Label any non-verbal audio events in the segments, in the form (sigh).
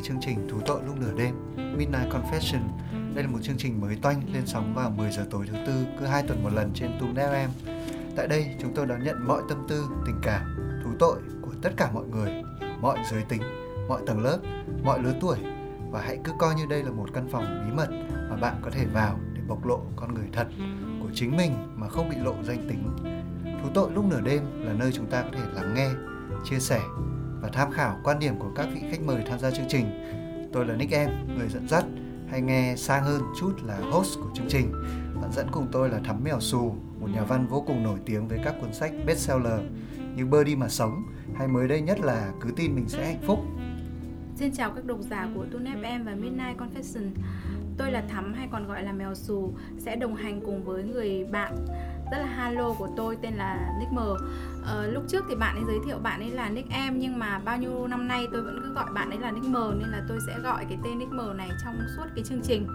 với chương trình Thú tội lúc nửa đêm Midnight Confession. Đây là một chương trình mới toanh lên sóng vào 10 giờ tối thứ tư cứ hai tuần một lần trên Tung FM. Tại đây chúng tôi đón nhận mọi tâm tư, tình cảm, thú tội của tất cả mọi người, mọi giới tính, mọi tầng lớp, mọi lứa tuổi và hãy cứ coi như đây là một căn phòng bí mật mà bạn có thể vào để bộc lộ con người thật của chính mình mà không bị lộ danh tính. Thú tội lúc nửa đêm là nơi chúng ta có thể lắng nghe, chia sẻ và tham khảo quan điểm của các vị khách mời tham gia chương trình. Tôi là Nick Em, người dẫn dắt, hay nghe sang hơn chút là host của chương trình. Bạn dẫn cùng tôi là Thắm Mèo Xù, một nhà văn vô cùng nổi tiếng với các cuốn sách bestseller như Bơ đi mà sống hay mới đây nhất là Cứ tin mình sẽ hạnh phúc. Xin chào các độc giả của Tune FM và Midnight Confession. Tôi là Thắm hay còn gọi là Mèo Xù sẽ đồng hành cùng với người bạn rất là halo của tôi tên là Nick M. Ờ, lúc trước thì bạn ấy giới thiệu bạn ấy là Nick em nhưng mà bao nhiêu năm nay tôi vẫn cứ gọi bạn ấy là Nick M nên là tôi sẽ gọi cái tên Nick M này trong suốt cái chương trình.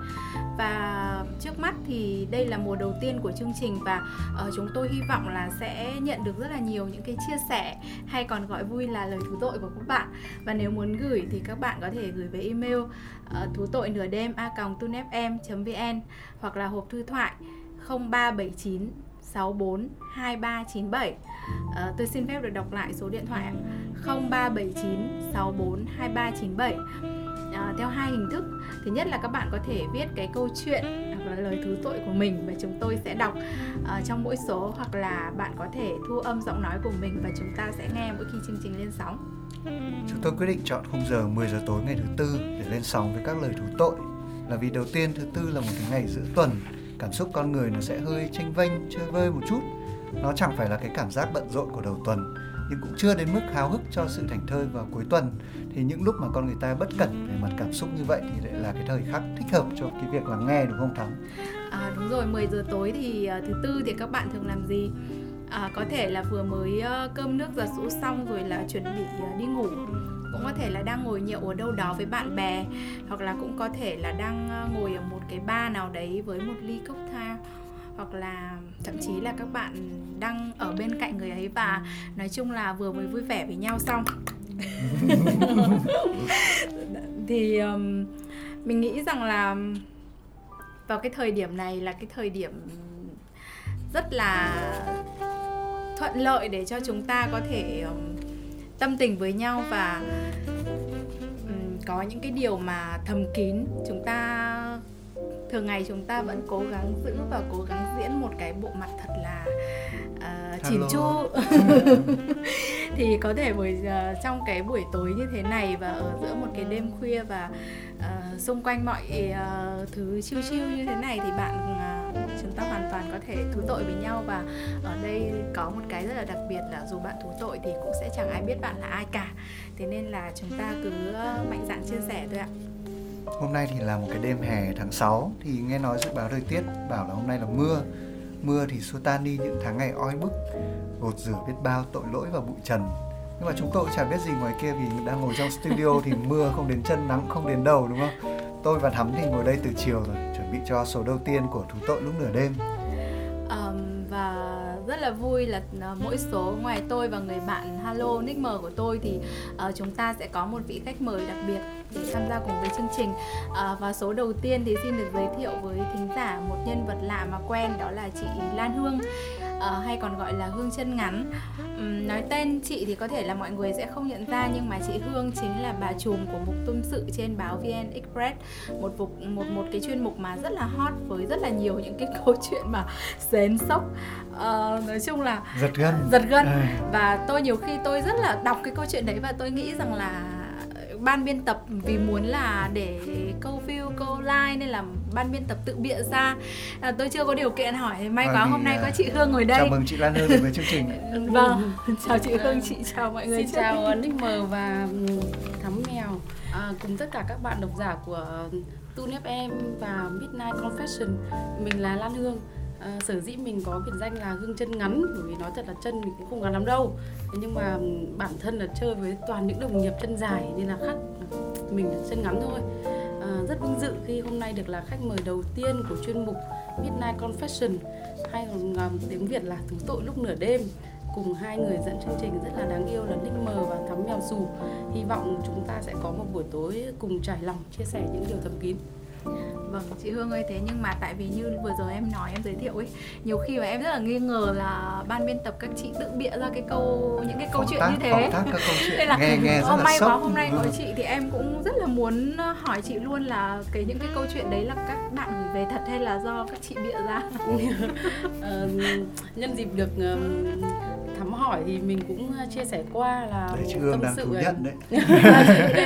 Và trước mắt thì đây là mùa đầu tiên của chương trình và uh, chúng tôi hy vọng là sẽ nhận được rất là nhiều những cái chia sẻ hay còn gọi vui là lời thú tội của các bạn. Và nếu muốn gửi thì các bạn có thể gửi về email uh, thú tội nửa đêm a vn hoặc là hộp thư thoại 0379 2397 à, ờ, Tôi xin phép được đọc lại số điện thoại 0379 64 2397 à, Theo hai hình thức. Thứ nhất là các bạn có thể viết cái câu chuyện hoặc là lời thứ tội của mình và chúng tôi sẽ đọc uh, trong mỗi số hoặc là bạn có thể thu âm giọng nói của mình và chúng ta sẽ nghe mỗi khi chương trình lên sóng. Chúng tôi quyết định chọn khung giờ 10 giờ tối ngày thứ tư để lên sóng với các lời thú tội. Là vì đầu tiên thứ tư là một cái ngày giữa tuần cảm xúc con người nó sẽ hơi tranh vênh chơi vơi một chút. Nó chẳng phải là cái cảm giác bận rộn của đầu tuần nhưng cũng chưa đến mức háo hức cho sự thành thơi vào cuối tuần. Thì những lúc mà con người ta bất cẩn về mặt cảm xúc như vậy thì lại là cái thời khắc thích hợp cho cái việc lắng nghe đúng không thắng à, đúng rồi 10 giờ tối thì uh, thứ tư thì các bạn thường làm gì? À, có thể là vừa mới uh, cơm nước giặt rũ xong rồi là chuẩn bị uh, đi ngủ cũng có thể là đang ngồi nhậu ở đâu đó với bạn bè hoặc là cũng có thể là đang ờ, ngồi ở một cái bar nào đấy với một ly cocktail hoặc là thậm chí là các bạn đang ở bên cạnh người ấy và nói chung là vừa mới vui vẻ với nhau xong. (laughs) Thì um, mình nghĩ rằng là vào cái thời điểm này là cái thời điểm rất là thuận lợi để cho chúng ta có thể um, tâm tình với nhau và um, có những cái điều mà thầm kín. Chúng ta thường ngày chúng ta vẫn cố gắng giữ và cố gắng diễn một cái bộ mặt thật là uh, chỉn chu. (laughs) Thì có thể buổi uh, trong cái buổi tối như thế này và ở giữa một cái đêm khuya và uh, xung quanh mọi uh, thứ chiêu chiêu như thế này thì bạn uh, chúng ta hoàn toàn có thể thú tội với nhau. Và ở đây có một cái rất là đặc biệt là dù bạn thú tội thì cũng sẽ chẳng ai biết bạn là ai cả. Thế nên là chúng ta cứ ờ, mạnh dạn chia sẻ thôi ạ. Hôm nay thì là một cái đêm hè tháng 6 thì nghe nói dự báo thời tiết bảo là hôm nay là mưa. Mưa thì xua tan đi những tháng ngày oi bức, Gột rửa biết bao tội lỗi và bụi trần. Nhưng mà chúng tôi chả biết gì ngoài kia vì đang ngồi trong studio thì mưa không đến chân, nắng không đến đầu, đúng không? Tôi và Thắm thì ngồi đây từ chiều rồi bị cho số đầu tiên của Thú tội lúc nửa đêm. Um, Và rất là vui là uh, mỗi số ngoài tôi và người bạn Hello Nick M của tôi thì uh, chúng ta sẽ có một vị khách mời đặc biệt để tham gia cùng với chương trình. Uh, và số đầu tiên thì xin được giới thiệu với thính giả một nhân vật lạ mà quen đó là chị Lan Hương uh, hay còn gọi là Hương chân ngắn. Um, nói tên chị thì có thể là mọi người sẽ không nhận ra nhưng mà chị Hương chính là bà trùm của mục tâm sự trên báo VN Express. Một mục một một cái chuyên mục mà rất là hot với rất là nhiều những cái (laughs) câu chuyện mà xén sốc. Uh, nói chung là giật gân. Giật gân. À. và tôi nhiều khi tôi rất là đọc cái câu chuyện đấy và tôi nghĩ rằng là ban biên tập vì muốn là để câu view câu like nên là ban biên tập tự bịa ra. À, tôi chưa có điều kiện hỏi may quá hôm nay có chị Hương ngồi đây. chào mừng chị Lan Hương đến với chương trình. (laughs) Vâng chào chị Hương chị chào mọi người xin chào Nick M và Thắm Mèo. À, cùng tất cả các bạn độc giả của Tune FM và Midnight Confession. Mình là Lan Hương à, sở dĩ mình có biệt danh là gương chân ngắn bởi vì nói thật là chân mình cũng không ngắn lắm đâu. Thế nhưng mà bản thân là chơi với toàn những đồng nghiệp chân dài nên là khác mình là chân ngắn thôi. À, rất vinh dự khi hôm nay được là khách mời đầu tiên của chuyên mục Midnight Confession hay còn tiếng Việt là thú tội lúc nửa đêm. Cùng hai người dẫn chương trình rất là đáng yêu là Nick Mờ và Thắm Mèo Dù Hy vọng chúng ta sẽ có một buổi tối cùng trải lòng chia sẻ những điều thầm kín. Vâng, chị Hương ơi thế nhưng mà tại vì như vừa rồi em nói em giới thiệu ấy, nhiều khi mà em rất là nghi ngờ là ban biên tập các chị tự bịa ra cái câu những cái câu Phóng chuyện tác, như thế. tác các câu (laughs) chuyện Nên là nghe nghe rất là may sốc quá hôm nay có Vâng. chị thì em cũng rất là muốn hỏi chị luôn là cái những cái câu chuyện đấy là các bạn gửi về thật hay là do các chị bịa ra. (laughs) Ờ, nhân dịp được thăm hỏi thì mình cũng chia sẻ qua là Đấy, chị một Hương tâm đang sự thú nhận đấy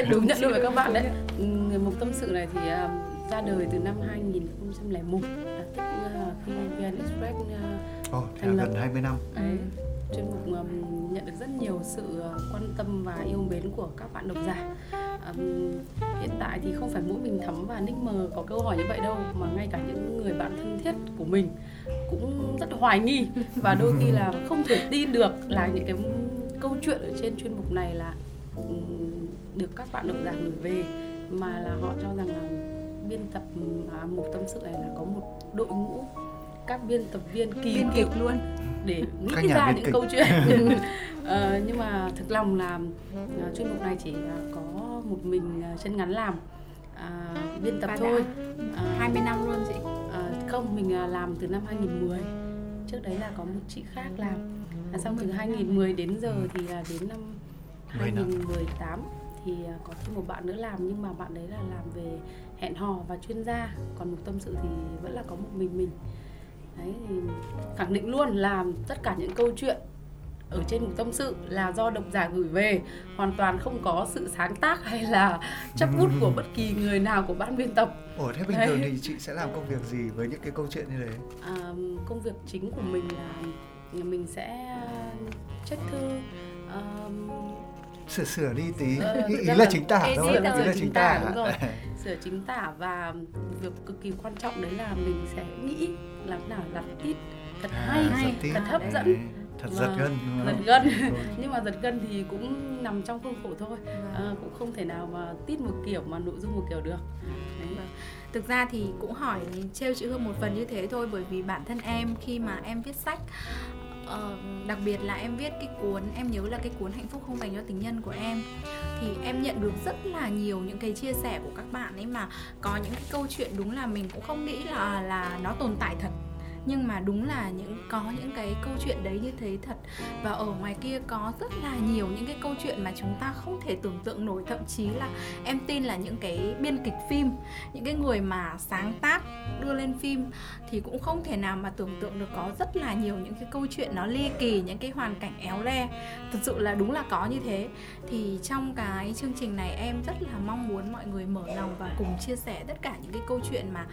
(laughs) đúng nhận luôn với các bạn đấy Ừ, người mục tâm sự này thì ra đời từ năm 2001 là tức à, khi VN Express à, Ồ, thế Thành lập. gần 20 năm. Đấy, chuyên mục um, nhận được rất nhiều sự à, quan tâm và yêu mến của các bạn độc giả. Ừm, hiện tại thì không phải mỗi mình thắm và nick mờ có câu hỏi như vậy đâu mà ngay cả những người bạn thân thiết của mình cũng rất hoài nghi. Và đôi khi là (laughs) không thể tin được là những cái câu chuyện ở trên chuyên mục này là được các bạn độc giả gửi về mà là họ cho rằng là biên tập à, mục tâm sự này là có một đội ngũ các biên tập viên kỳ Biên kịch luôn. để nghĩ nhà ra những kịch. câu chuyện (laughs) Ờ, nhưng mà thực lòng là à, chuyên mục này chỉ à, có một mình à, chân ngắn làm à, biên tập đã thôi À, 20 năm luôn chị. à, không mình à, làm từ năm 2010 trước đấy là có một chị khác làm à, xong từ 2010 đến giờ thì là đến năm 10 năm. 2018 thì à, có thêm một bạn nữa làm nhưng mà bạn đấy là làm về hẹn hò và chuyên gia. Còn một tâm sự thì vẫn là có một mình mình. Đấy thì khẳng định luôn là tất cả những câu chuyện ở trên một tâm sự là do độc giả gửi về. Hoàn toàn không có sự sáng tác hay là chấp bút của bất kỳ người nào của ban biên tập. Ồ, thế bình Đấy. thường thì chị sẽ làm công việc gì với những cái câu chuyện như thế? à, công việc chính của mình là mình sẽ check thư um, Sửa sửa đi tí, Ờ, ý, ý là là chính tả thôi, ý là chính tả, đúng rồi. (laughs) sửa chính tả và việc cực kỳ quan trọng đấy là mình sẽ nghĩ làm nào đặt tít thật hay, À, hay tít. thật hấp Đấy. dẫn Thật giật Vâng, gân giật gân. Nhưng mà giật gân thì cũng nằm trong khuôn khổ thôi. À, cũng không thể nào mà tít một kiểu mà nội dung một kiểu được. Đấy. Thực ra thì cũng hỏi trêu chị Hương một phần như thế thôi bởi vì bản thân em khi mà em viết sách ờ, đặc biệt là em viết cái cuốn em nhớ là cái cuốn hạnh phúc không dành cho tình nhân của em. Thì em nhận được rất là nhiều những cái chia sẻ của các bạn ấy mà có những cái câu chuyện đúng là mình cũng không nghĩ là là nó tồn tại thật nhưng mà đúng là những có những cái câu chuyện đấy như thế thật. Và ở ngoài kia có rất là nhiều những cái câu chuyện mà chúng ta không thể tưởng tượng nổi. Thậm chí là em tin là những cái biên kịch phim những cái người mà sáng tác đưa lên phim thì cũng không thể nào mà tưởng tượng được có rất là nhiều những cái câu chuyện nó ly kỳ những cái hoàn cảnh éo le. Thực sự là đúng là có như thế. Thì trong cái chương trình này em rất là mong muốn mọi người mở lòng và cùng chia sẻ tất cả những cái câu chuyện mà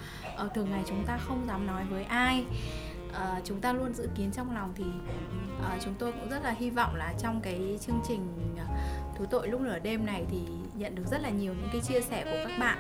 uh, thường ngày chúng ta không dám nói với ai uh, chúng ta luôn dự kiến trong lòng thì uh, chúng tôi cũng rất là hy vọng là trong cái chương trình ờ, thú tội lúc nửa đêm này thì nhận được rất là nhiều những cái chia sẻ của các bạn.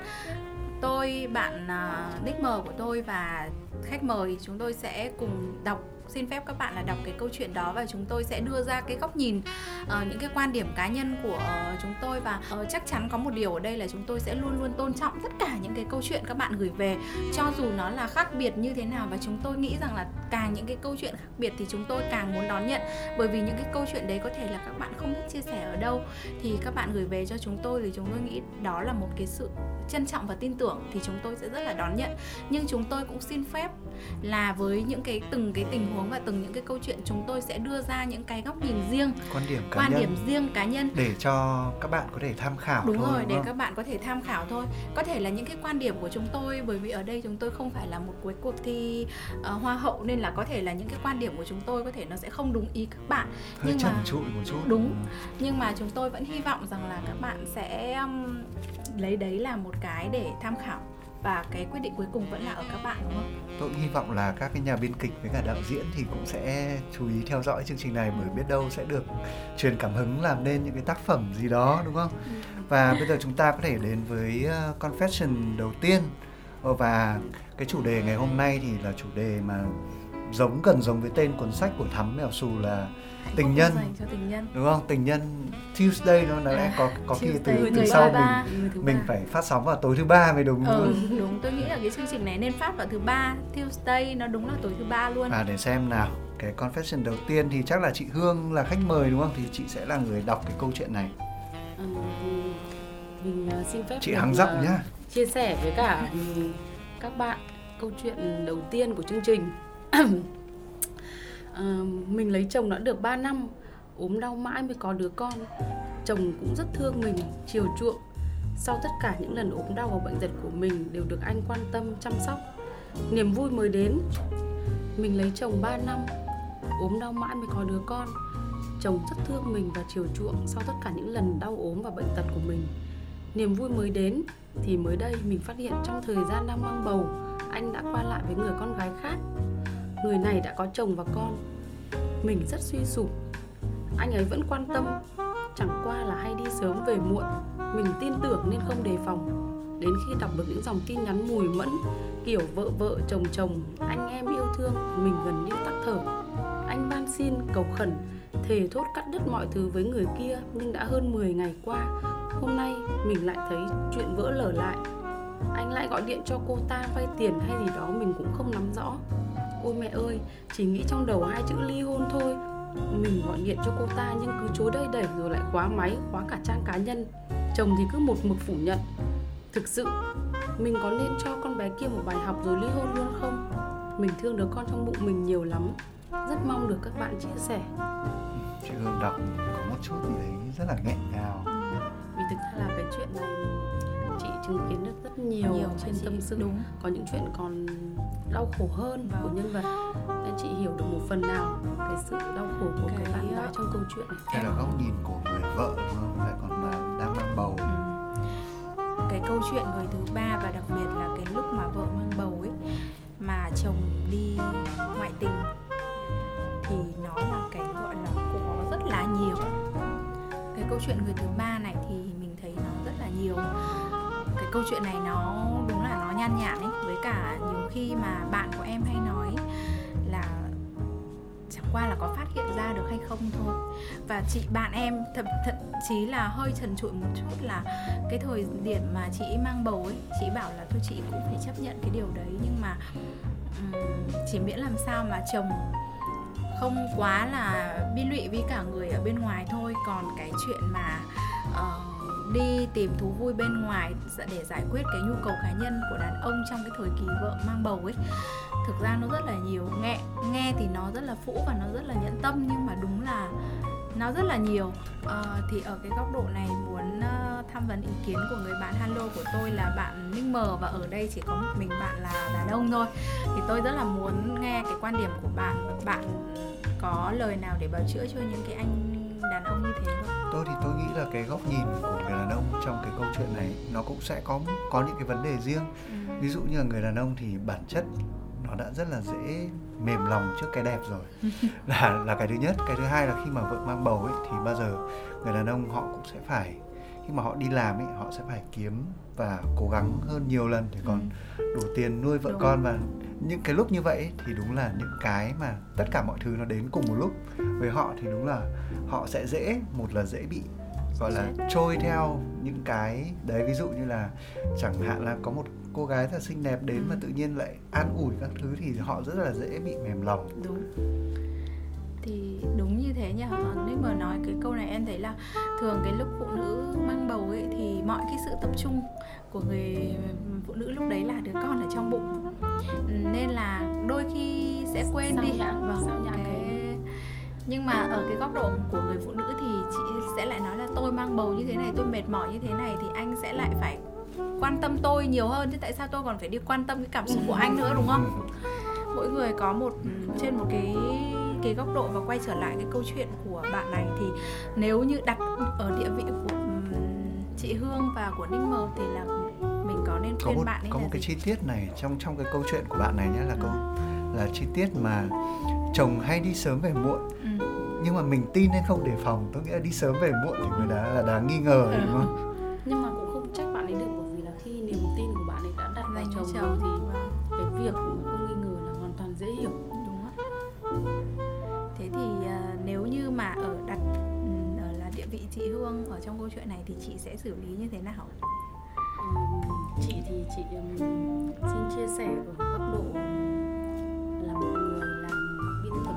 Tôi bạn uh, nick mờ của tôi và khách mời chúng tôi sẽ cùng đọc xin phép các bạn là đọc cái câu chuyện đó và chúng tôi sẽ đưa ra cái góc nhìn uh, những cái quan điểm cá nhân của uh, chúng tôi và uh, chắc chắn có một điều ở đây là chúng tôi sẽ luôn luôn tôn trọng tất cả những cái câu chuyện các bạn gửi về. Cho dù nó là khác biệt như thế nào và chúng tôi nghĩ rằng là càng những cái câu chuyện khác biệt thì chúng tôi càng muốn đón nhận. Bởi vì những cái câu chuyện đấy có thể là các bạn không biết chia sẻ ở đâu. Thì các bạn gửi về cho chúng tôi thì chúng tôi nghĩ đó là một cái sự trân trọng và tin tưởng thì chúng tôi sẽ rất là đón nhận. Nhưng chúng tôi cũng xin phép là với những cái từng cái tình huống và từng những cái câu chuyện chúng tôi sẽ đưa ra những cái góc nhìn riêng Quan điểm cá quan nhân. điểm riêng cá nhân. Để cho các bạn có thể tham khảo đúng thôi rồi đúng để không? các bạn có thể tham khảo thôi. Có thể là những cái quan điểm của chúng tôi bởi vì ở đây chúng tôi không phải là một cuối cuộc thi ờ, hoa hậu nên là có thể là những cái quan điểm của chúng tôi có thể nó sẽ không đúng ý các bạn. Hơi nhưng mà- trụi một chút. Đúng. nhưng mà chúng tôi vẫn hy vọng rằng là các bạn sẽ um, lấy đấy là một cái để tham khảo và cái quyết định cuối cùng vẫn là ở các bạn đúng không? tôi cũng hy vọng là các cái nhà biên kịch với cả đạo diễn thì cũng sẽ chú ý theo dõi chương trình này bởi biết đâu sẽ được truyền cảm hứng làm nên những cái tác phẩm gì đó đúng không? Và bây giờ chúng ta có thể đến với ờ, confession đầu tiên. Ờ, và cái chủ đề ngày hôm nay thì là chủ đề mà giống gần giống với tên cuốn sách của thắm mèo xù là tình nhân dành cho tình nhân. đúng không tình nhân Tuesday nó đã có có khi từ từ sau thứ mình ba. Người thứ mình phải phát sóng vào tối thứ ba mới đúng Ừ, đúng tôi nghĩ là cái chương trình này nên phát vào thứ ba Tuesday nó đúng là tối thứ ba luôn và để xem nào cái confession đầu tiên thì chắc là chị Hương là khách mời đúng không? Thì chị sẽ là người đọc cái câu chuyện này. À, mình uh, xin phép chị Hằng dọc uh, nhá. Chia sẻ với cả um, các bạn câu chuyện đầu tiên của chương trình. Ờ, mình lấy chồng đã được 3 năm, ốm đau mãi mới có đứa con. Chồng cũng rất thương mình, chiều chuộng. Sau tất cả những lần ốm đau và bệnh tật của mình đều được anh quan tâm, chăm sóc. Niềm vui mới đến. Mình lấy chồng 3 năm, ốm đau mãi mới có đứa con chồng rất thương mình và chiều chuộng sau tất cả những lần đau ốm và bệnh tật của mình niềm vui mới đến thì mới đây mình phát hiện trong thời gian đang mang bầu anh đã qua lại với người con gái khác người này đã có chồng và con. Mình rất suy sụp. Anh ấy vẫn quan tâm. Chẳng qua là hay đi sớm về muộn. Mình tin tưởng nên không đề phòng. Đến khi đọc được những dòng tin nhắn mùi mẫn, kiểu vợ vợ, chồng chồng, anh em yêu thương, mình gần như tắc thở. Anh van xin, cầu khẩn, thề thốt cắt đứt mọi thứ với người kia nhưng đã hơn 10 ngày qua. Hôm nay, mình lại thấy chuyện vỡ lở lại. Anh lại gọi điện cho cô ta vay tiền hay gì đó mình cũng không nắm rõ ôi mẹ ơi, chỉ nghĩ trong đầu hai chữ ly hôn thôi. Mình gọi điện cho cô ta nhưng cứ chối đây đẩy rồi lại khóa máy, khóa cả trang cá nhân. Chồng thì cứ một mực phủ nhận. Thực sự, mình có nên cho con bé kia một bài học rồi ly hôn luôn không? Mình thương đứa con trong bụng mình nhiều lắm. Rất mong được các bạn chia sẻ. Chị Hương đọc có một chút gì đấy rất là nghẹn ngào thực ra là cái chuyện này chị chứng kiến được rất nhiều, nhiều trên tâm sự. đúng. Có những chuyện còn đau khổ hơn vâng. của nhân vật. Nên chị hiểu được một phần nào cái sự đau khổ của cái, cái bạn gái trong câu chuyện này? Đây là góc nhìn của người vợ đúng không? Lại còn mà đang mang bầu. Ừ. cái câu chuyện người thứ ba và đặc biệt là cái lúc mà vợ mang bầu ấy mà chồng đi ngoại tình thì nó là cái gọi là có rất là nhiều. Cái câu chuyện người thứ ba câu chuyện này nó đúng là nó nhan nhản ấy với cả nhiều khi mà bạn của em hay nói là chẳng qua là có phát hiện ra được hay không thôi. Và chị bạn em thậm thậm chí là hơi trần trụi một chút là cái thời điểm mà chị mang bầu ấy chị bảo là thôi chị cũng phải chấp nhận cái điều đấy nhưng mà um, chỉ miễn làm sao mà chồng không quá là bi lụy với cả người ở bên ngoài thôi. Còn cái chuyện mà uh, đi tìm thú vui bên ngoài để giải quyết cái nhu cầu cá nhân của đàn ông trong cái thời kỳ vợ mang bầu ấy. Thực ra nó rất là nhiều nghe nghe thì nó rất là phũ và nó rất là nhẫn tâm nhưng mà đúng là nó rất là nhiều. À, thì ở cái góc độ này muốn uh, tham vấn ý kiến của người bạn Halo của tôi là bạn Minh Mờ và ở đây chỉ có một mình bạn là đàn ông thôi. Thì tôi rất là muốn nghe cái quan điểm của bạn bạn có lời nào để bào chữa cho những cái anh đàn ông như thế không? Tôi thì tôi nghĩ là cái góc nhìn của người đàn ông trong cái câu chuyện này nó cũng sẽ có có những cái vấn đề riêng. Ừ. Ví dụ như là người đàn ông thì bản chất nó đã rất là dễ mềm lòng trước cái đẹp rồi (laughs) là là cái thứ nhất cái thứ hai là khi mà vợ mang bầu ấy thì bao giờ người đàn ông họ cũng sẽ phải khi mà họ đi làm ấy họ sẽ phải kiếm và cố gắng hơn nhiều lần để còn ừ. đủ tiền nuôi vợ đúng. con và những cái lúc như vậy thì đúng là những cái mà tất cả mọi thứ nó đến cùng một lúc. Với họ thì đúng là họ sẽ dễ một là dễ bị gọi là trôi theo những cái đấy. Ví dụ như là chẳng hạn là có một cô gái thật xinh đẹp đến ừ. mà tự nhiên lại an ủi các thứ thì họ rất là dễ bị mềm lòng. Đúng. Thì đúng như thế nhỉ? Nếu mà nói cái câu này em thấy là thường cái lúc phụ nữ mang bầu ấy thì mọi cái sự tập trung của người phụ nữ lúc đấy là đứa con ở trong bụng. Nên là đôi khi sẽ quên sao đi. nhãn, vâng sao nhãn cái nhưng mà ở cái góc độ của người phụ nữ thì chị sẽ lại nói là tôi mang bầu như thế này tôi mệt mỏi như thế này thì anh sẽ lại phải quan tâm tôi nhiều hơn. Chứ tại sao tôi còn phải đi quan tâm cái cảm xúc của anh nữa đúng không? Mỗi người có một trên một cái cái góc độ và quay trở lại cái câu chuyện của bạn này thì nếu như đặt ở địa vị chị Hương và của Ninh Mờ thì là mình có nên khuyên có một, bạn có một cái gì? chi tiết này trong trong cái câu chuyện của bạn này nhé là câu là chi tiết mà chồng hay đi sớm về muộn ừ. nhưng mà mình tin hay không đề phòng tôi nghĩ là đi sớm về muộn thì người đã là đáng nghi ngờ ừ. đúng không chị Hương ở trong câu chuyện này thì chị sẽ xử lý như thế nào? Ừ, chị thì chị xin chia sẻ ở góc độ là một người làm biên tập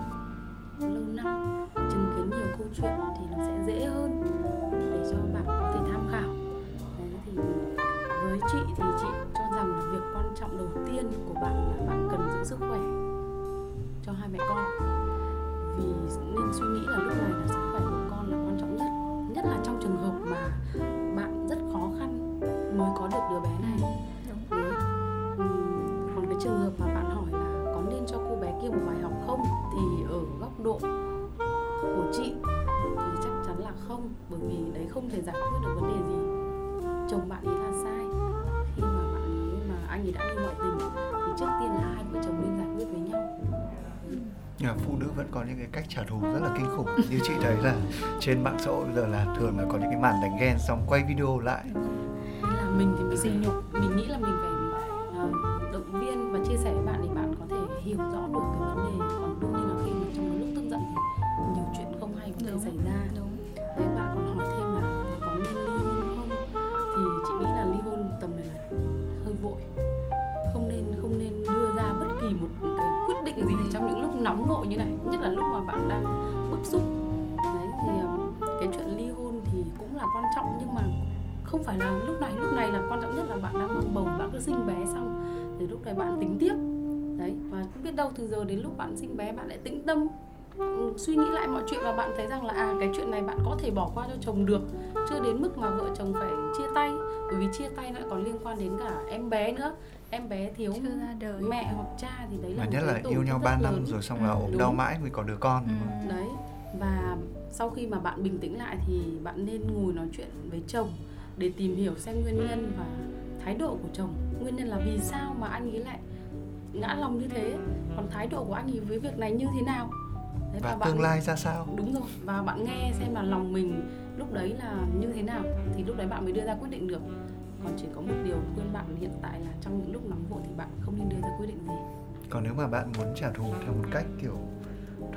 lâu năm chứng kiến nhiều câu chuyện thì nó sẽ dễ hơn có những cái cách trả thù rất là kinh khủng như chị thấy là trên mạng xã hội bây giờ là thường là có những cái màn đánh ghen xong quay video lại hay là mình thì mình Sỉ nhục. mình nghĩ là mình phải uh, động viên và chia sẻ với bạn để bạn có thể hiểu rõ được cái không phải là lúc này lúc này là quan trọng nhất là bạn đang mang bầu bạn cứ sinh bé xong thì lúc này bạn tính tiếp. Đấy và không biết đâu từ giờ đến lúc bạn sinh bé bạn lại tĩnh tâm ừ, suy nghĩ lại mọi chuyện và bạn thấy rằng là à cái chuyện này bạn có thể bỏ qua cho chồng được. Chưa đến mức mà vợ chồng phải chia tay bởi vì chia tay lại còn liên quan đến cả em bé nữa. Em bé thiếu chưa ra đời. mẹ hoặc cha thì đấy là mà nhất là yêu nhau rất 3 năm lớn. rồi xong là Ừ, ốm đau mãi mới có đứa con Ừ. đấy và sau khi mà bạn bình tĩnh lại thì bạn nên ngồi nói chuyện với chồng để tìm hiểu xem nguyên nhân và thái độ của chồng. Nguyên nhân là vì sao mà anh ấy lại ngã lòng như thế? Còn thái độ của anh ấy với việc này như thế nào? Đấy, và bạn- tương lai ra sao? Đúng rồi và bạn nghe xem là lòng mình lúc đấy là như thế nào thì lúc đấy bạn mới đưa ra quyết định được. Còn chỉ có một điều khuyên bạn hiện tại là trong những lúc nóng vội thì bạn không nên đưa ra quyết định gì. Còn nếu mà bạn muốn trả thù theo một cách kiểu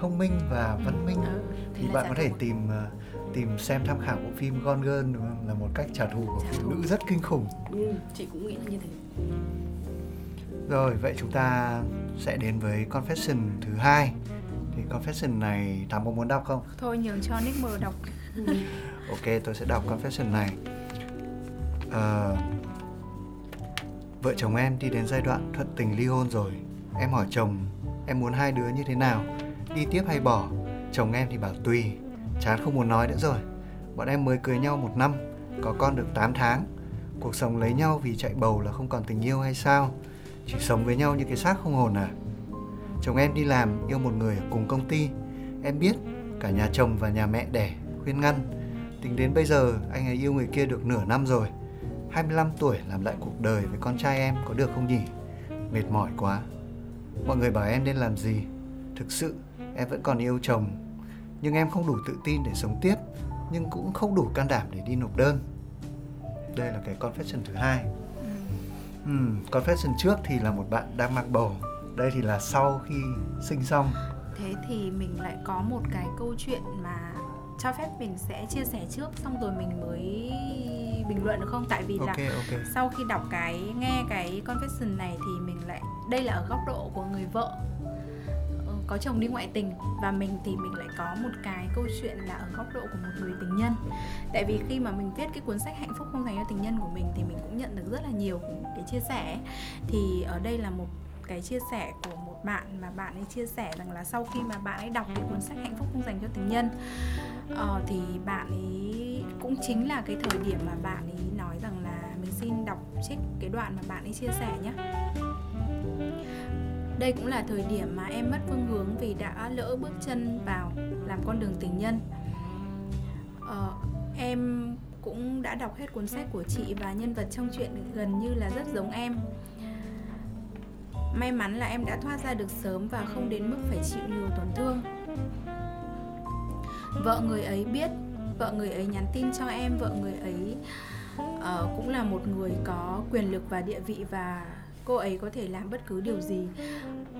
thông minh và văn minh Ừ. thì bạn có thể thù. tìm ờ, tìm xem tham khảo bộ phim Gone Girl đúng không? là một cách trả thù của phụ nữ rất kinh khủng. Ừ, chị cũng nghĩ là như thế. Rồi vậy chúng ta sẽ đến với confession thứ hai. Thì confession này thắm có muốn đọc không? Thôi nhường cho nick mờ đọc. (laughs) Ok tôi sẽ đọc confession này. Ờ, vợ chồng em đi đến giai đoạn thuận tình ly hôn rồi. Em hỏi chồng em muốn hai đứa như thế nào? Đi tiếp hay bỏ? Chồng em thì bảo tùy chán không muốn nói nữa rồi. Bọn em mới cưới nhau một năm, có con được 8 tháng. Cuộc sống lấy nhau vì chạy bầu là không còn tình yêu hay sao? Chỉ sống với nhau như cái xác không hồn à? Chồng em đi làm, yêu một người ở cùng công ty. Em biết cả nhà chồng và nhà mẹ đẻ, khuyên ngăn. Tính đến bây giờ, anh ấy yêu người kia được nửa năm rồi. 25 tuổi, làm lại cuộc đời với con trai em có được không nhỉ? Mệt mỏi quá. Mọi người bảo em nên làm gì? Thực sự, em vẫn còn yêu chồng nhưng em không đủ tự tin để sống tiếp nhưng cũng không đủ can đảm để đi nộp đơn. Đây là cái confession thứ hai. Hmm, confession trước thì là một bạn đang mang bầu. Đây thì là sau khi sinh xong. Thế thì mình lại có một cái câu chuyện mà cho phép mình sẽ chia sẻ trước xong rồi mình mới bình luận được không? Tại vì là ok ok. sau khi đọc cái nghe cái confession này thì mình lại đây là ở góc độ của người vợ có chồng đi ngoại tình và mình thì mình lại có một cái câu chuyện là ở góc độ của một người tình nhân. Tại vì khi mà mình viết cái cuốn sách hạnh phúc không dành cho tình nhân của mình thì mình cũng nhận được rất là nhiều cái chia sẻ. Thì ở đây là một cái chia sẻ của một bạn mà bạn ấy chia sẻ rằng là sau khi mà bạn ấy đọc cái cuốn sách hạnh phúc không dành cho tình nhân uh, thì bạn ấy cũng chính là cái thời điểm mà bạn ấy nói rằng là mình xin đọc trích cái đoạn mà bạn ấy chia sẻ nhé đây cũng là thời điểm mà em mất phương hướng vì đã lỡ bước chân vào làm con đường tình nhân. Ờ, em cũng đã đọc hết cuốn sách của chị và nhân vật trong chuyện gần như là rất giống em. May mắn là em đã thoát ra được sớm và không đến mức phải chịu nhiều tổn thương. Vợ người ấy biết vợ người ấy nhắn tin cho em vợ người ấy uh, cũng là một người có quyền lực và địa vị và cô ấy có thể làm bất cứ điều gì.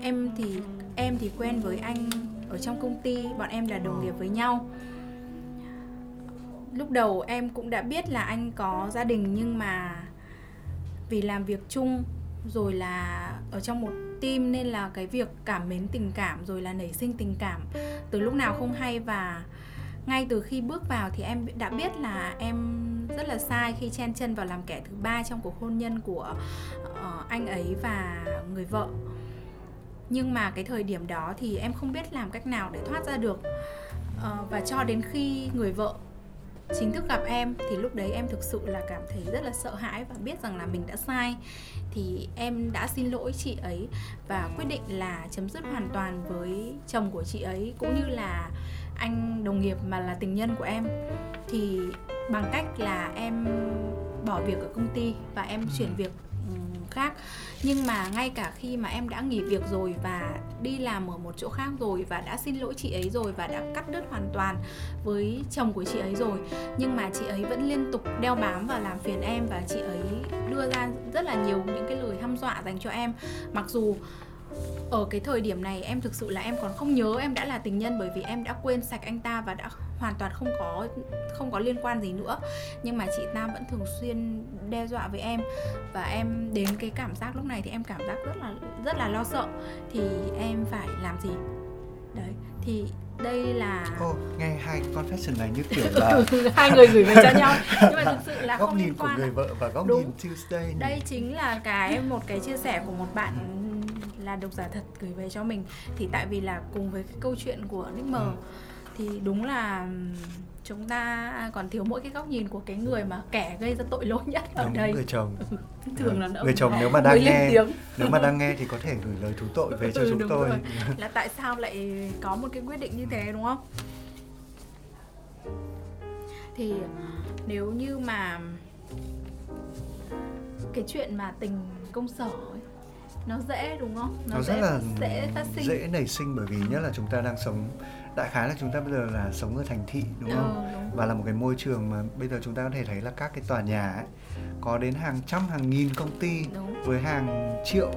Em thì em thì quen với anh ở trong công ty, bọn em là đồng nghiệp với nhau. Lúc đầu em cũng đã biết là anh có gia đình nhưng mà vì làm việc chung rồi là ở trong một team nên là cái việc cảm mến tình cảm rồi là nảy sinh tình cảm từ lúc nào không hay và ngay từ khi bước vào thì em đã biết là em rất là sai khi chen chân vào làm kẻ thứ ba trong cuộc hôn nhân của uh, anh ấy và người vợ. Nhưng mà cái thời điểm đó thì em không biết làm cách nào để thoát ra được. Uh, và cho đến khi người vợ chính thức gặp em thì lúc đấy em thực sự là cảm thấy rất là sợ hãi và biết rằng là mình đã sai. Thì em đã xin lỗi chị ấy và quyết định là chấm dứt hoàn toàn với chồng của chị ấy cũng như là anh đồng nghiệp mà là tình nhân của em thì bằng cách là em bỏ việc ở công ty và em chuyển việc khác. Nhưng mà ngay cả khi mà em đã nghỉ việc rồi và đi làm ở một chỗ khác rồi và đã xin lỗi chị ấy rồi và đã cắt đứt hoàn toàn với chồng của chị ấy rồi nhưng mà chị ấy vẫn liên tục đeo bám và làm phiền em và chị ấy đưa ra rất là nhiều những cái lời hăm dọa dành cho em. Mặc dù ở cái thời điểm này em thực sự là em còn không nhớ em đã là tình nhân bởi vì em đã quên sạch anh ta và đã hoàn toàn không có không có liên quan gì nữa. Nhưng mà chị ta vẫn thường xuyên đe dọa với em và em đến cái cảm giác lúc này thì em cảm giác rất là rất là lo sợ. Thì em phải làm gì? Đấy thì đây là oh, nghe hai confession này như kiểu là (laughs) hai người gửi về cho nhau. (laughs) Nhưng mà thực sự là góc không nhìn liên của quan người vợ và góc Đúng. nhìn Tuesday đây chính là cái một cái chia sẻ của một bạn là độc giả thật gửi về cho mình. Thì tại vì là cùng với cái câu chuyện của Nick M ừ. thì đúng là chúng ta còn thiếu mỗi cái góc nhìn của cái người mà kẻ gây ra tội lỗi nhất ở Đúng, đây. người chồng. (laughs) Thường là người chồng nếu mà (laughs) đang nghe nếu mà đang nghe thì có thể gửi lời thú tội về cho ừ, chúng tôi. rồi. (laughs) là tại sao lại có một cái quyết định như thế đúng không? Thì nếu như mà cái chuyện mà tình công sở ấy, nó dễ đúng không? Nó, nó rất là dễ phát sinh. dễ nảy sinh bởi vì nhất là chúng ta đang sống đại khái là chúng ta bây giờ là sống ở thành thị đúng không? ừ, đúng. và là một cái môi trường mà bây giờ chúng ta có thể thấy là các cái tòa nhà ấy có đến hàng trăm hàng nghìn công ty đúng. với hàng triệu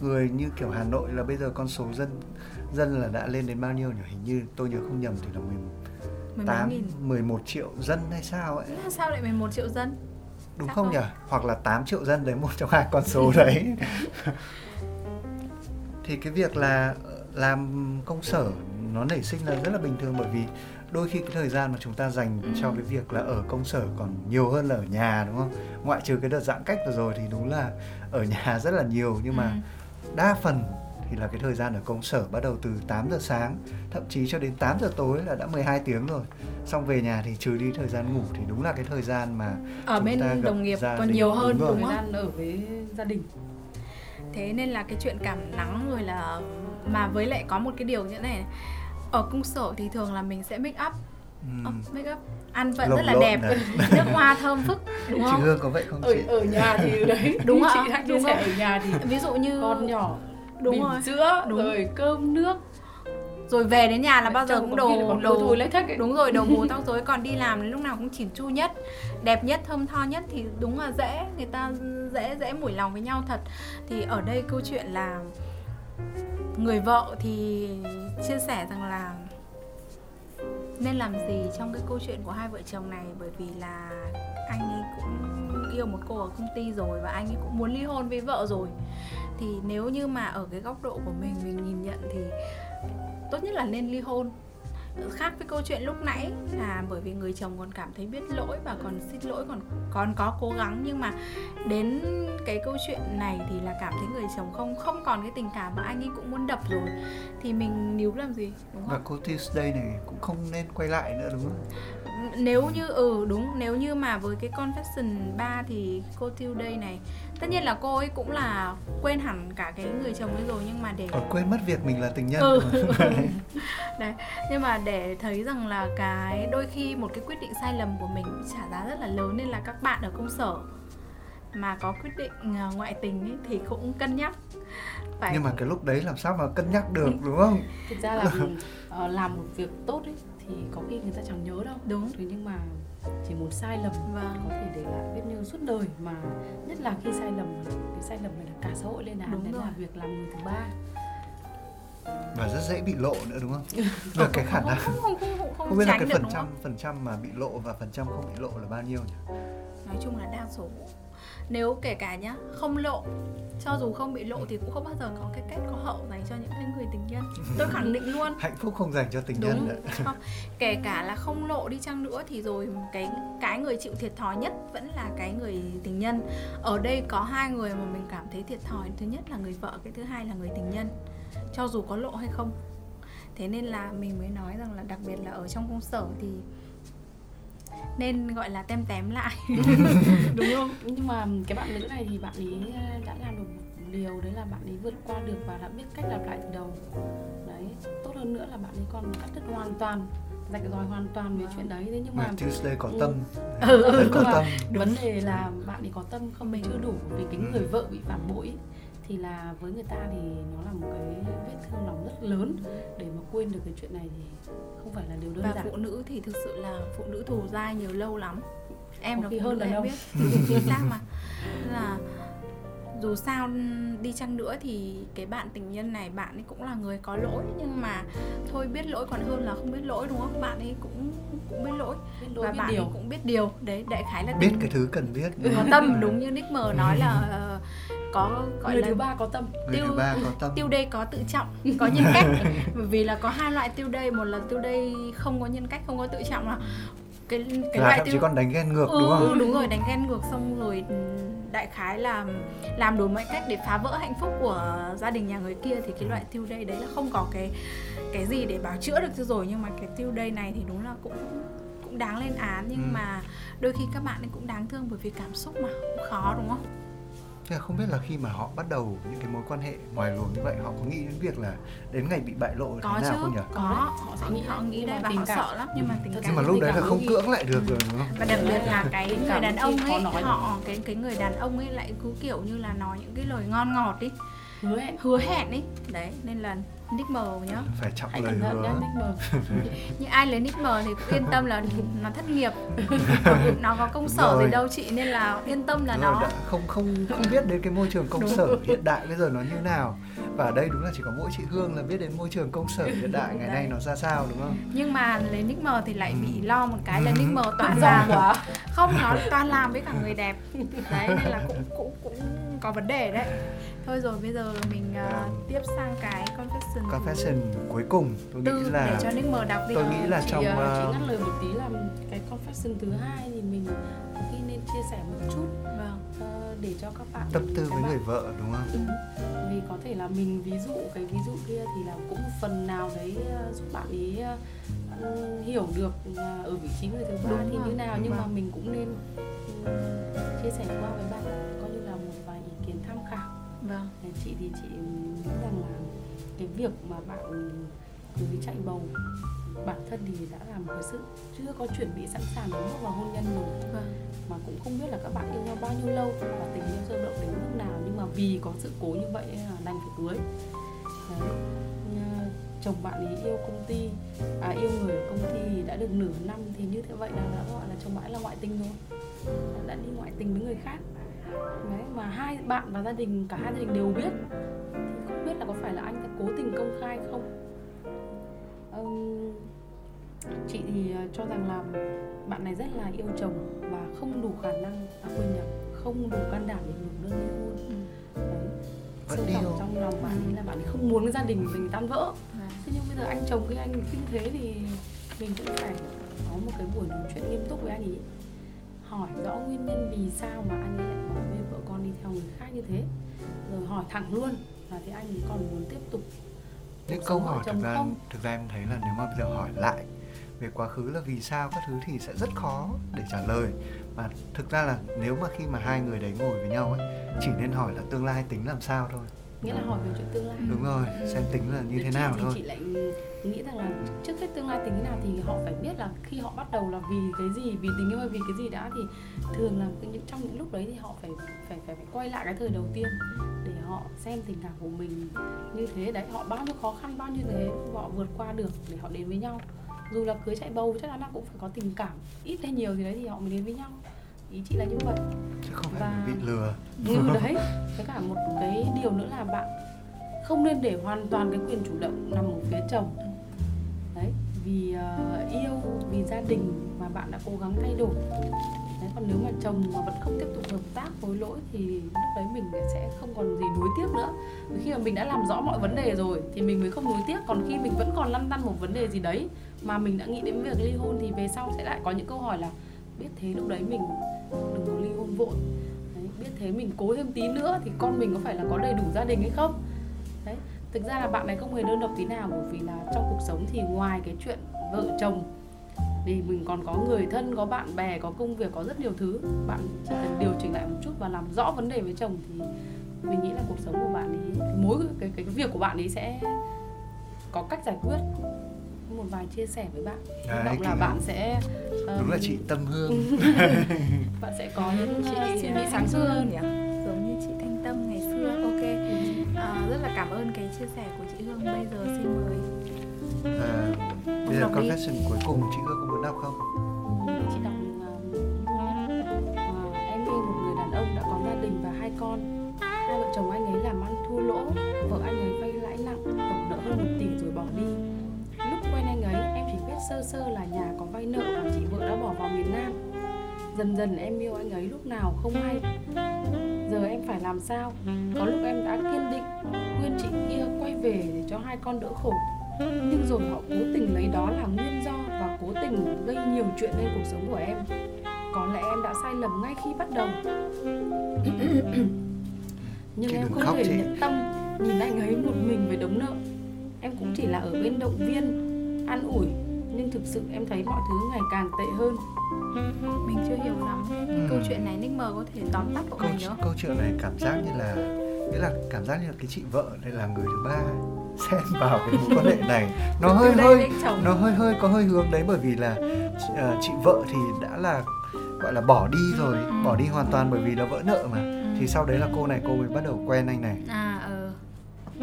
người như kiểu Hà Nội là bây giờ con số dân dân là đã lên đến bao nhiêu nhỉ? Hình như tôi nhớ không nhầm thì là 10, 8 11 triệu dân hay sao ấy. Sao lại 11 triệu dân đúng không, không nhỉ? Hoặc là 8 triệu dân đấy một trong hai con số (laughs) đấy. Thì cái việc là làm công sở nó nảy sinh là rất là bình thường bởi vì đôi khi cái thời gian mà chúng ta dành ừ. cho cái việc là ở công sở còn nhiều hơn là ở nhà đúng không? Ngoại trừ cái đợt giãn cách vừa rồi thì đúng là ở nhà (laughs) rất là nhiều. Nhưng mà ừ. đa phần thì là cái thời gian ở công sở bắt đầu từ 8 giờ sáng thậm chí cho đến 8 giờ tối là đã 12 tiếng rồi. Xong về nhà thì trừ đi thời gian ngủ thì đúng là cái thời gian mà ở bên đồng nghiệp còn nhiều hơn đúng, đúng không? thời gian ở với gia đình. Thế nên là cái chuyện cảm nắng rồi là mà với lại có một cái điều như thế này ở công sở thì thường là mình sẽ make up. Ừ. oh, make up. Ăn vẫn Lồng rất là đẹp. (laughs) nước hoa thơm phức đúng không? Chị hương có vậy không chị? ở, ở nhà thì (laughs) đấy. Đúng chị đang chia sẻ ở nhà thì ví dụ như con nhỏ đúng rồi. sữa đúng. rồi cơm nước. Rồi về đến nhà là bao giờ cũng đồ đồ thôi lấy thách ấy. đúng rồi đầu (laughs) bù tóc rối còn đi làm lúc nào cũng chỉn chu nhất đẹp nhất thơm tho nhất thì đúng là dễ. Người ta dễ dễ mủi lòng với nhau thật. Thì ở đây câu chuyện là người vợ thì chia sẻ rằng là nên làm gì trong cái câu chuyện của hai vợ chồng này bởi vì là anh ấy cũng yêu một cô ở công ty rồi và anh ấy cũng muốn ly hôn với vợ rồi thì nếu như mà ở cái góc độ của mình mình nhìn nhận thì tốt nhất là nên ly hôn khác với câu chuyện lúc nãy là bởi vì người chồng còn cảm thấy biết lỗi và còn xin lỗi, còn còn có cố gắng nhưng mà đến cái câu chuyện này thì là cảm thấy người chồng không không còn cái tình cảm và anh ấy cũng muốn đập rồi thì mình níu làm gì, đúng không? Và cô Tuesday này cũng không nên quay lại nữa, đúng không? Nếu như ừ đúng nếu như mà với cái confession 3 thì cô Tuesday này tất nhiên là cô ấy cũng là quên hẳn cả cái người chồng ấy rồi nhưng mà để còn quên mất việc mình là tình nhân. (laughs) Ừ. đấy nhưng mà để thấy rằng là cái đôi khi một cái quyết định sai lầm của mình trả giá rất là lớn nên là các bạn ở công sở mà có quyết định à, ngoại tình ấy, thì cũng cân nhắc. Phải nhưng mà cái lúc đấy làm sao mà cân nhắc được (laughs) đúng không? Thực ra là (laughs) uh, làm một việc tốt ấy thì có khi người ta chẳng nhớ đâu đúng thế nhưng mà chỉ một sai lầm vâng. có thể để lại biết như suốt đời mà nhất là khi sai lầm cái sai lầm này là cả xã hội lên án đấy là việc làm người thứ ba và rất dễ bị lộ nữa đúng không? (laughs) Được cái khả năng không, không, không, không, không biết là cái phần trăm phần trăm mà bị lộ và phần trăm không bị lộ là bao nhiêu nhỉ? Nói chung là đa số nếu kể cả nhá không lộ cho dù không bị lộ thì cũng không bao giờ có cái kết có hậu dành cho những người tình nhân. Tôi khẳng định luôn. (laughs) Hạnh phúc không dành cho tình đúng nhân nữa. không? Kể cả là không lộ đi chăng nữa thì rồi cái cái người chịu thiệt thòi nhất vẫn là cái người tình nhân. Ở đây có hai người mà mình cảm thấy thiệt thòi. Thứ nhất là người vợ cái thứ hai là người tình nhân. Cho dù có lộ hay không. Thế nên là mình mới nói rằng là đặc biệt là ở trong công sở thì nên gọi là tem tém lại (laughs) (laughs) đúng không nhưng mà cái bạn nữ này thì bạn ấy đã làm được một điều đấy là bạn ấy vượt qua được và đã biết cách lặp lại từ đầu đấy tốt hơn nữa là bạn ấy còn cắt đứt hoàn toàn rạch ròi hoàn toàn về chuyện đấy thế nhưng mà Tuesday có Ừ. tâm. ừ, ừ, có tâm. vấn đề là bạn ấy có tâm không mình chưa đủ vì cái người vợ bị phản bội thì là với người ta thì nó là một cái vết thương lòng rất lớn. Để mà quên được cái chuyện này thì không phải là điều đơn và giản. phụ nữ thì thực sự là phụ nữ thù dai nhiều lâu lắm. Em là phụ hơn nữ em biết. (laughs) Chính xác mà. Là dù sao đi chăng nữa thì cái bạn tình nhân này bạn ấy cũng là người có lỗi. Nhưng mà thôi biết lỗi còn hơn là không biết lỗi đúng không? Bạn ấy cũng cũng biết lỗi. Biết lỗi và biết bạn điều. ấy cũng biết điều. Đấy đại khái là Biết tình- cái thứ cần biết. có tâm đúng như Nick M nói là (laughs) ờ, có gọi người là thứ ba có tâm. Người thứ tiêu- ba có tâm. tiêu đây có tự trọng có nhân cách. (laughs) Bởi vì là có hai loại tiêu đây một là tiêu đây không có nhân cách không có tự trọng là cái cái là loại thậm chí tiêu còn đánh ghen ngược ừ, đúng không? đúng rồi đánh ghen ngược xong rồi đại khái là làm đủ mọi cách để phá vỡ hạnh phúc của gia đình nhà người kia. Thì cái loại tiêu đây đấy là không có cái cái gì để bảo chữa được cho rồi. Nhưng mà cái tiêu đây này thì đúng là cũng cũng đáng lên án. Nhưng Ừ. mà đôi khi các bạn ấy cũng đáng thương bởi vì cảm xúc mà cũng khó đúng không Thế là không biết là khi mà họ bắt đầu những cái mối quan hệ ngoài luồng như vậy họ có nghĩ đến việc là đến ngày bị bại lộ có thế nào chứ không nhỉ? có Họ sẽ họ nghĩ nghĩ họ nghĩ mà và tình họ cảm- sợ lắm nhưng mà tình Thật cảm Nhưng mà lúc tình đấy là không cưỡng lại được rồi đúng không? và đặc biệt là cái Tình người cảm đàn ông ấy nói. họ cái cái người đàn ông ấy lại cứ kiểu như là nói những cái lời ngon ngọt đi hứa hẹn hứa hẹn ấy đấy nên là nick M nhá. Phải trọng hãy lời hứa. nhá Nick mờ. (laughs) Nhưng ai lấy nick M thì cũng yên tâm là nó thất nghiệp. (laughs) Nó có công sở rồi. gì đâu chị nên là yên tâm là nó đã không không không biết đến cái môi trường công sở hiện đại bây giờ nó như nào. Và ở đây đúng là chỉ có mỗi chị Hương là biết đến môi trường công sở hiện đại ngày nay nó ra sao đúng không? nhưng mà lấy nick M thì lại bị lo một cái là Ừ. nick M toàn (laughs) làm. quá. Không nó toàn làm với cả người đẹp. Đấy nên là cũng cũng cũng có vấn đề đấy thôi rồi bây giờ mình uh, tiếp sang cái confession Confession cuối cùng tôi nghĩ để là cho nick M đọc đi tôi nghĩ là chị, trong ờ, chị ngắt lời một tí là cái confession thứ hai thì mình khi nên chia sẻ một chút vâng ờ, để cho các bạn tâm tư với bạn- người vợ đúng không? Ừ. vì có thể là mình ví dụ cái ví dụ kia thì là cũng một phần nào đấy giúp bạn ấy ờ, hiểu được ở vị trí người thứ ba thì rồi, như nào đúng nhưng mà rồi. mình cũng nên ừ, chia sẻ qua với bạn vâng. Chị thì chị nghĩ rằng là cái việc mà bạn cưới chạy bầu bản thân thì đã là một cái sự chưa có chuẩn bị sẵn sàng để bước vào hôn nhân rồi. Vâng. Mà cũng không biết là các bạn yêu nhau bao nhiêu lâu và tình yêu sâu đậm đến mức nào nhưng mà vì có sự cố như vậy là đành phải cưới. Đấy. Chồng bạn ấy yêu công ty à yêu người ở công ty thì đã được nửa năm thì như thế vậy là đã gọi là chồng bạn là ngoại tình rồi. Đã đi ngoại tình với người khác đấy mà hai bạn và gia đình cả hai gia đình đều biết. Thì không biết là có phải là anh đã cố tình công khai không? Ừm, chị thì ờ, cho rằng là bạn này rất là yêu chồng và không đủ khả năng à quên nhầm không đủ can đảm để nộp đơn ly hôn. Ừ. đấy sâu thẳm trong lòng bạn ấy là bạn ấy không muốn cái gia đình mình tan vỡ. Vâng. thế nhưng bây giờ anh chồng cái anh kinh thế thì mình cũng phải có một cái buổi nói chuyện nghiêm túc với anh ấy hỏi rõ nguyên nhân vì sao mà anh ấy lại bỏ bê vợ con đi theo người khác như thế. Rồi hỏi thẳng luôn là thế anh còn muốn tiếp tục những cuộc câu hỏi thực ra không? thực ra em thấy là nếu mà bây giờ hỏi lại về quá khứ là vì sao các thứ thì sẽ rất khó để trả lời. Mà thực ra là nếu mà khi mà hai người đấy ngồi với nhau ấy chỉ nên hỏi là tương lai tính làm sao thôi nghĩa là hỏi về chuyện tương lai. Đúng rồi xem tính là như thế chị nào thì thôi. chị lại nghĩ rằng là trước hết tương lai tính thế nào thì họ phải biết là khi họ bắt đầu là vì cái gì vì tình yêu hay vì cái gì đã thì thường là những trong những lúc đấy thì họ phải phải phải, phải quay lại cái thời đầu tiên để họ xem tình cảm của mình như thế. Đấy họ bao nhiêu khó khăn bao nhiêu thế họ vượt qua được để họ đến với nhau. Dù là cưới chạy bầu chắc chắn là cũng phải có tình cảm ít hay nhiều gì đấy thì họ mới đến với nhau ý chị là như vậy. Chứ không phải Và- bị lừa. Như (laughs) đấy. Với cả một cái điều nữa là bạn không nên để hoàn toàn cái quyền chủ động nằm ở phía chồng. Đấy vì ờ, yêu vì gia đình mà bạn đã cố gắng thay đổi. Đấy, còn nếu mà chồng mà vẫn không tiếp tục hợp tác hối lỗi thì lúc đấy mình sẽ không còn gì nuối tiếc nữa. Khi mà mình đã làm rõ mọi vấn đề rồi thì mình mới không nuối tiếc. Còn khi mình vẫn còn lăn tăn một vấn đề gì đấy mà mình đã nghĩ đến việc ly hôn thì về sau sẽ lại có những câu hỏi là biết thế lúc đấy mình đừng có ly hôn vội. Đấy, biết thế mình cố thêm tí nữa thì con mình có phải là có đầy đủ gia đình hay không? Đấy thực ra là bạn này không hề đơn độc tí nào bởi vì là trong cuộc sống thì ngoài cái chuyện vợ chồng thì mình còn có người thân có bạn bè có công việc có rất nhiều thứ. Bạn chỉ cần điều chỉnh lại một chút và làm rõ vấn đề với chồng thì mình nghĩ là cuộc sống của bạn ấy mối cái, cái, cái việc của bạn ấy sẽ có cách giải quyết một vài chia sẻ với bạn. Hy vọng là bạn sẽ um, đúng là chị tâm hương. (laughs) (laughs) Bạn sẽ có những chị suy nghĩ sáng suốt hơn nhỉ? Giống như chị thanh tâm ngày xưa. Ok. À, rất là cảm ơn cái chia sẻ của chị hương. Bây giờ xin mời. À, bây giờ confession cuối cùng chị hương có muốn đọc không? Chị đọc à, em yêu một người đàn ông đã có gia đình và hai con. Hai vợ chồng anh ấy làm ăn thua lỗ vợ anh ấy vay lãi nặng tổng nợ hơn một tỷ rồi bỏ đi sơ sơ là nhà có vay nợ và chị vợ đã bỏ vào miền nam. Dần dần em yêu anh ấy lúc nào không hay. Giờ em phải làm sao? Có lúc em đã kiên định khuyên chị kia quay về để cho hai con đỡ khổ. Nhưng rồi họ cố tình lấy đó là nguyên do và cố tình gây nhiều chuyện lên cuộc sống của em. Có lẽ em đã sai lầm ngay khi bắt đầu. (coughs) Nhưng chị em không thể nhận tâm nhìn anh ấy một mình với đống nợ. Em cũng chỉ là ở bên động viên an ủi nhưng thực sự em thấy mọi thứ ngày càng tệ hơn. Mình chưa hiểu lắm. Ừ. câu chuyện này Nick M có thể tóm tắt của câu, mình nữa câu chuyện này cảm giác như là nghĩa là cảm giác như là cái chị vợ đây là người thứ ba xen (laughs) vào cái mối quan hệ này. Nó hơi Từ hơi nó hơi hơi có hơi hướng đấy bởi vì là ờ, chị vợ thì đã là gọi là bỏ đi rồi Ừ. bỏ đi hoàn toàn bởi vì là vỡ nợ mà. Ừ. thì sau đấy là cô này cô mới bắt đầu quen anh này. À ờ